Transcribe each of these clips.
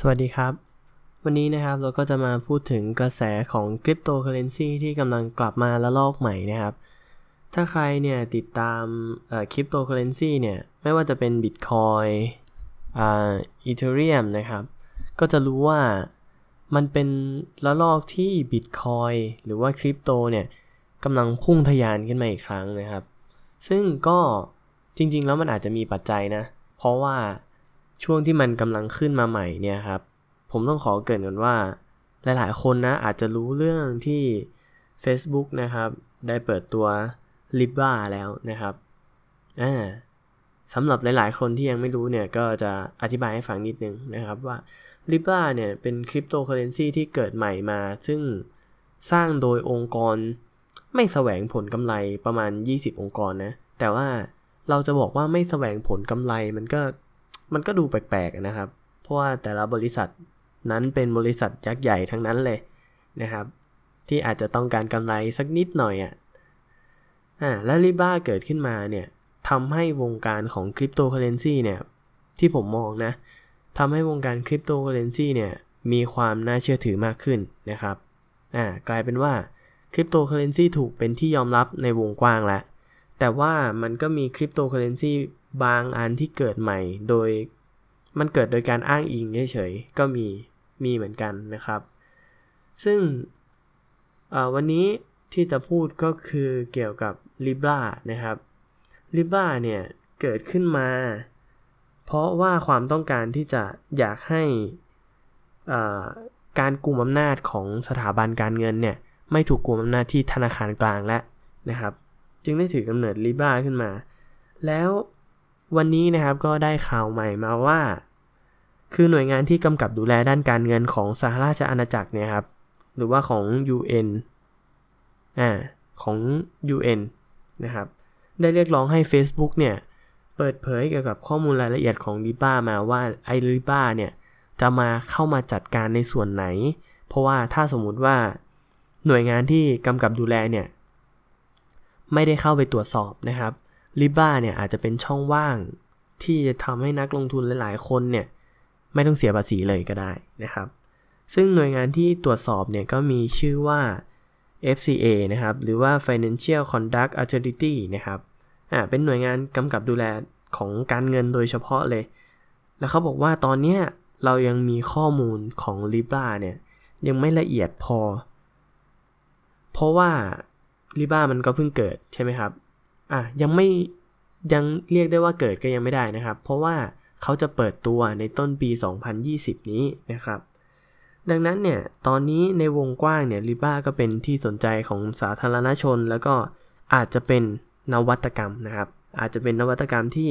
สวัสดีครับ วันนี้นะครับเราก็จะมาพูดถึงกระแสของคริปโตเคอร์เรนซีที่กำลังกลับมาระลอกใหม่นะครับ ถ้าใครเนี่ยติดตามคริปโตเคอร์เรนซีเนี่ย ไม่ว่าจะเป็น Bitcoin อ่า Ethereum นะครับ ก็จะรู้ว่ามันเป็นระลอกที่ Bitcoin หรือว่าคริปโตเนี่ยกำลังพุ่งทะยานขึ้นมาอีกครั้งนะครับ ซึ่งก็จริงๆ แล้วมันอาจจะมีปัจจัยนะ เพราะว่า ช่วงที่มันกำลังขึ้นมาใหม่เนี่ยครับ ผมต้องขอเกิดก่อนว่า หลายๆ คนนะอาจจะรู้เรื่องที่ Facebook นะครับ ได้เปิดตัว Libra แล้วนะครับอ่าสำหรับหลาย ๆ คนที่ยังไม่รู้เนี่ยก็จะอธิบายให้ฟังนิดนึงนะครับว่า Libra เนี่ยเป็นคริปโตเคอเรนซีที่เกิดใหม่มา ซึ่งสร้างโดยองค์กรไม่แสวงผลกำไรประมาณ 20 องค์กรนะ แต่ว่าเราจะบอกว่าไม่แสวงผลกำไรมันก็ มันก็ดูแปลกๆนะครับ เพราะว่าแต่ละบริษัทนั้นเป็นบริษัทยักษ์ใหญ่ทั้งนั้นเลยนะครับ ที่อาจจะต้องการกำไรสักนิดหน่อยอะอ่าและ Libra เกิดขึ้นมาเนี่ยทำให้วงการของคริปโตเคอร์เรนซีเนี่ยที่ผมมองนะทำให้วงการคริปโตเคอร์เรนซีเนี่ยมีความน่าเชื่อถือมากขึ้นนะครับอ่ากลายเป็นว่าคริปโตเคอเรนซีถูกเป็นที่ยอมรับในวงกว้างแล้ว แต่ว่ามันก็มีคริปโตเคอเรนซีบางอันที่เกิดใหม่โดยมันเกิดโดยการอ้างอิงเฉยๆ ก็มีมีเหมือนกันนะครับ ซึ่งวันนี้ที่จะพูดก็คือเกี่ยวกับ Libra นะครับ Libra เนี่ย เกิดขึ้นมา เพราะว่าความต้องการที่จะอยากให้การกุมอำนาจของสถาบันการเงินเนี่ย ไม่ถูกกุมอำนาจที่ธนาคารกลางแล้วนะครับ จึงได้ถือกำเนิด Libra ขึ้นมา แล้ววันนี้นะครับก็ได้ข่าวใหม่มาว่า คือหน่วยงานที่กำกับดูแลด้านการเงินของสหราชอาณาจักรเนี่ยครับ หรือว่าของ UN อ่าของ UN นะครับ ได้เรียกร้องให้ Facebook เนี่ยเปิดเผยเกี่ยวกับข้อมูลรายละเอียดของ l i b ามาว่าไอ l i b าเนี่ยจะมาเข้ามาจัดการในส่วนไหน เพราะว่าถ้าสมมุติว่าหน่วยงานที่กำกับดูแลเนี่ย ไม่ได้เข้าไปตรวจสอบนะครับลิบ้าเนี่ยอาจจะเป็นช่องว่างที่จะทำให้นักลงทุนหลายๆ คนเนี่ยไม่ต้องเสียภาษีเลยก็ได้นะครับ ซึ่งหน่วยงานที่ตรวจสอบเนี่ยก็มีชื่อว่า FCA นะครับ หรือว่า Financial Conduct Authority นะครับ อ่า เป็นหน่วยงานกำกับดูแลของการเงินโดยเฉพาะเลย แล้วเขาบอกว่าตอนเนี้ยเรายังมีข้อมูลของ Libra เนี่ยยังไม่ละเอียดพอ เพราะว่า Libra มันก็เพิ่งเกิดใช่ไหมครับอะยังไม่ยังเรียกได้ว่าเกิดก็ยังไม่ได้นะครับ เพราะว่าเขาจะเปิดตัวในต้นปี 2020 นี้นะครับ ดังนั้นเนี่ยตอนนี้ในวงกว้างเนี่ยลิบ้าก็เป็นที่สนใจของสาธารณชน แล้วก็อาจจะเป็นนวัตกรรมนะครับ อาจจะเป็นนวัตกรรมที่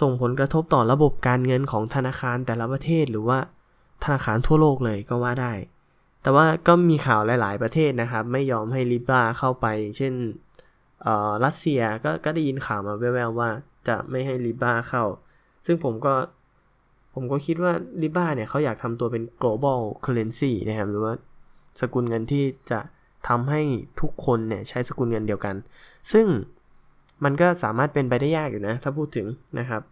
ส่งผลกระทบต่อระบบการเงินของธนาคารแต่ละประเทศหรือว่าธนาคารทั่วโลกเลยก็ว่าได้ แต่ว่าก็มีข่าวหลาย ๆ ประเทศนะครับ ไม่ยอมให้ลิบ้าเข้าไป เช่นรัสเซียก็ก็ได้ยินข่าวมาแว่วๆว่าจะไม่ให้ลิบ้าเข้า ซึ่งผมก็ผมก็คิดว่าลิบ้าเนี่ยเขาอยากทำตัวเป็น global currency นะครับ หรือว่าสกุลเงินที่จะทำให้ทุกคนเนี่ยใช้สกุลเงินเดียวกัน ซึ่งมันก็สามารถเป็นไปได้ยากอยู่นะ ถ้าพูดถึงนะครับ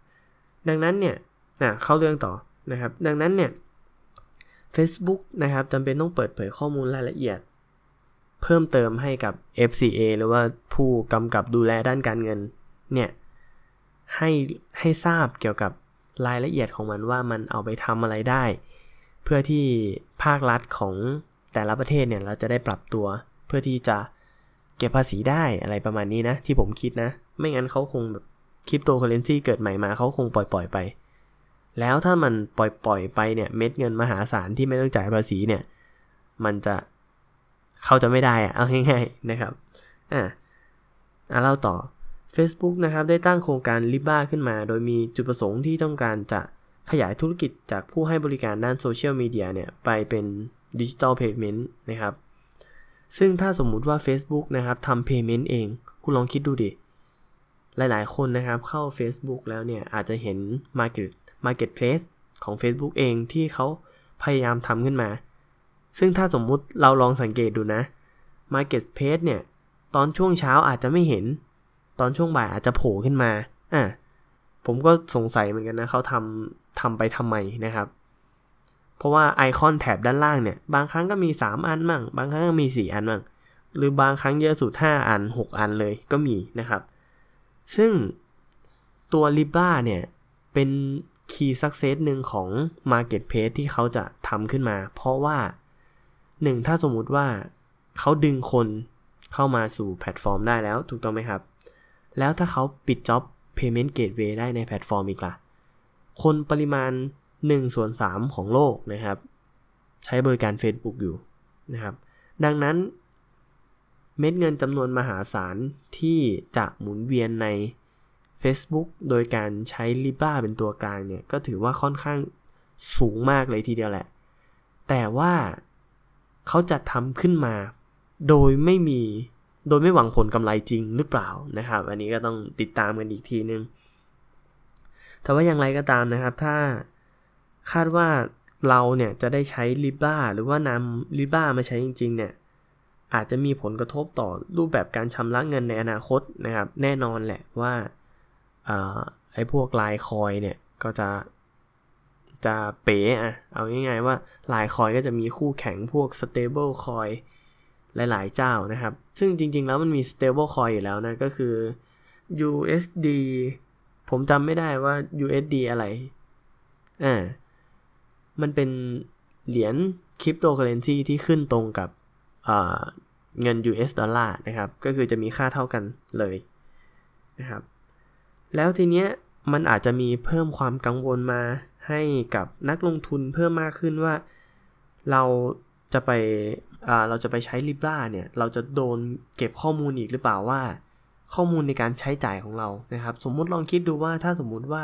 ดังนั้นเนี่ยนะเข้าเรื่องต่อนะครับ ดังนั้นเนี่ย Facebook นะครับจำเป็นต้องเปิดเผยข้อมูลรายละเอียด เพิ่มเติมให้กับ FCA หรือว่าผู้กำกับดูแลด้านการเงินเนี่ยให้ให้ทราบเกี่ยวกับรายละเอียดของมันว่ามันเอาไปทำอะไรได้ เพื่อที่ภาครัฐของแต่ละประเทศเนี่ยเราจะได้ปรับตัว เพื่อที่จะเก็บภาษีได้อะไรประมาณนี้นะ ที่ผมคิดนะ ไม่งั้นเขาคงแบบคริปโตเคอเรนซีเกิดใหม่มาเขาคงปล่อยปล่อยไป แล้วถ้ามันปล่อยปล่อยไปเนี่ยเม็ดเงินมหาศาลที่ไม่ต้องจ่ายภาษีเนี่ย มันจะเขาจะไม่ได้อะเอาง่ายๆนะครับอ่าอ่าเล่าต่อ Facebook นะครับได้ตั้งโครงการ Libra ขึ้นมา โดยมีจุดประสงค์ที่ต้องการจะขยายธุรกิจจากผู้ให้บริการด้านโซเชียลมีเดียเนี่ย ไปเป็น digital payment นะครับ ซึ่งถ้าสมมุติว่า Facebook นะครับทำ payment เอง คุณลองคิดดูดิ หลายๆ คนนะครับเข้า Facebook แล้วเนี่ย อาจจะเห็น Market Marketplace ของ Facebook เองที่เขาพยายามทำขึ้นมา ซึ่งถ้าสมมุติเราลองสังเกตดูนะ Market p a c e เนี่ย ตอนช่วงเช้าอาจจะไม่เห็น ตอนช่วงบ่ายอาจจะโผล่ขึ้นมาอะผมก็สงสัยเหมือนกันนะเขาทำทำไปทำไมนะครับเพเพราะว่าไอคอนแถบด้านล่างเนี่ย บางครั้งก็มี 3 อันมั่ง บางครั้งก็มี 4 อันมั่ง หรือบางครั้งเยอะสุด 5 อัน 6 อันเลยก็มีนะครับ ซึ่งตัว Libra เนี่ย เป็น Key Success หนึ่งของ Marketplace ที่เขาจะทำขึ้นมา เพราะว่า1ถ้าสมมุติว่าเขาดึงคนเข้ามาสู่แพลตฟอร์มได้แล้วถูกต้องไหมครับ แล้วถ้าเขาปิด job Payment Gateway ได้ในแพลตฟอร์มอีกล่ะ คนปริมาณ1ส่วน3ของโลกนะครับ ใช้บริการ Facebook อยู่นะครับ ดังนั้นเม็ดเงินจำนวนมหาศาลที่จะหมุนเวียนใน Facebook โดยการใช้ Libra เป็นตัวกลางเนี่ยก็ถือว่าค่อนข้างสูงมากเลยทีเดียวแหละ แต่ว่าเขาจะทำขึ้นมาโดยไม่มีโดยไม่หวังผลกำไรจริงหรือเปล่านะครับ อันนี้ก็ต้องติดตามกันอีกทีนึงแต่ว่าอย่างไรก็ตามนะครับ ถ้าคาดว่าเราเนี่ยจะได้ใช้ Libra หรือว่านำ Libra มาใช้จริง ๆ เนี่ยอาจจะมีผลกระทบต่อรูปแบบการชำระเงินในอนาคตนะครับ แน่นอนแหละว่า ไอ้พวกลายคอยเนี่ยก็จะจะเป๋อะเอาง่ายๆว่าลายคอยก็จะมีคู่แข่งพวก stable coin หลายๆ เจ้านะครับ ซึ่งจริงๆแล้วมันมี stable coin อยู่แล้วนะ ก็คือ USD ผมจำไม่ได้ว่า USD อะไร อ่า มันเป็นเหรียญคริปโตเคอเรนซีที่ขึ้นตรงกับเงิน US ดอลลาร์นะครับ ก็คือจะมีค่าเท่ากันเลยนะครับ แล้วทีเนี้ยมันอาจจะมีเพิ่มความกังวลมาให้กับนักลงทุนเพิ่มมากขึ้นว่า เราจะไปเราจะไปใช้ Libra เนี่ย เราจะโดนเก็บข้อมูลอีกหรือเปล่าว่า ข้อมูลในการใช้จ่ายของเรานะครับ สมมุติลองคิดดูว่าถ้าสมมุติว่า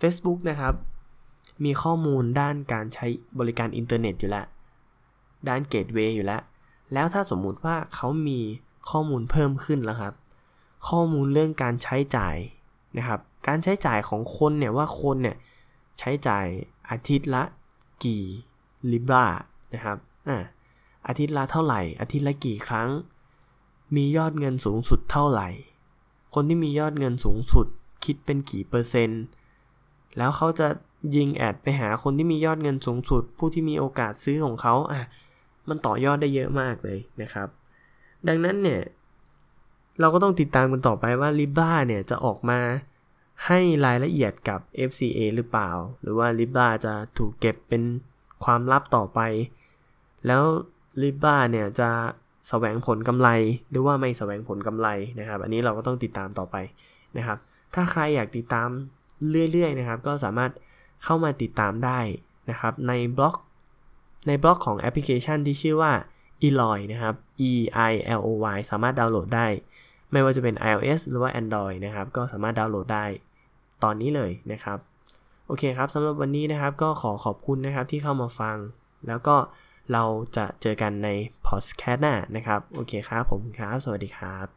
Facebook นะครับ มีข้อมูลด้านการใช้บริการอินเทอร์เน็ตอยู่แล้ว ด้าน gateway อยู่แล้ว แล้วถ้าสมมุติว่าเขามีข้อมูลเพิ่มขึ้นแล้วครับ ข้อมูลเรื่องการใช้จ่าย นะครับ การใช้จ่ายของคนเนี่ยว่าคนเนี่ยใช้จ่ายอาทิตย์ละกี่ลิบรานะครับอ่าอาทิตย์ละเท่าไหร่ อาทิตย์ละกี่ครั้ง มียอดเงินสูงสุดเท่าไหร่ คนที่มียอดเงินสูงสุดคิดเป็นกี่เปอร์เซ็นต์ แล้วเขาจะยิงแอดไปหาคนที่มียอดเงินสูงสุด ผู้ที่มีโอกาสซื้อของเขาอะมันต่อยอดได้เยอะมากเลยนะครับ ดังนั้นเนี่ย เราก็ต้องติดตามกันต่อไปว่า Libra เนี่ยจะออกมาให้รายละเอียดกับ FCA หรือเปล่า หรือว่า Libra จะถูกเก็บเป็นความลับต่อไป แล้ว Libra เนี่ยจะสแสวงผลกำไรหรือว่าไม่สแสวงผลกำไรนะครับ อันนี้เราก็ต้องติดตามต่อไปนะครับ ถ้าใครอยากติดตามเรื่อยๆนะครับ ก็สามารถเข้ามาติดตามได้นะครับ ในบล็อก ในบล็อกของแอปพลิเคชันที่ชื่อว่า Eloy นะครับ E I L O Y สามารถดาวน์โหลดได้ ไม่ว่าจะเป็น iOS หรือว่า Android นะครับ ก็สามารถดาวน์โหลดได้ตอนนี้เลยนะครับ โอเคครับสำหรับวันนี้นะครับก็ขอขอบคุณนะครับที่เข้ามาฟัง แล้วก็เราจะเจอกันในพอดแคสต์หน้านะครับ โอเคครับผมครับ สวัสดีครับ